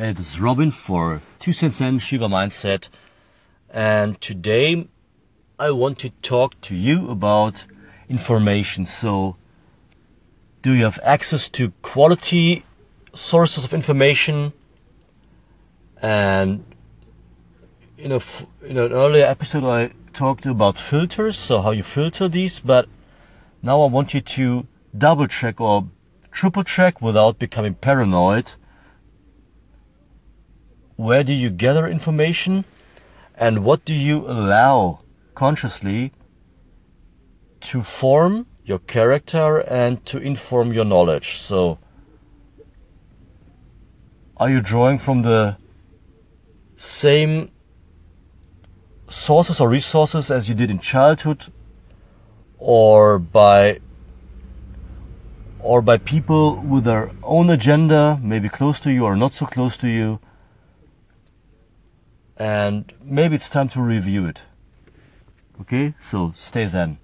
Hey, this is Robin for 2 Cents and Shiva Mindset. And today I want to talk to you about information. So, do you have access to quality sources of information? And in, a, in an earlier episode, I talked about filters, so how you filter these. But now I want you to double check or triple check without becoming paranoid where do you gather information and what do you allow consciously to form your character and to inform your knowledge. So, are you drawing from the same sources or resources as you did in childhood or by or by people with their own agenda, maybe close to you or not so close to you? And maybe it's time to review it. Okay, so stay zen.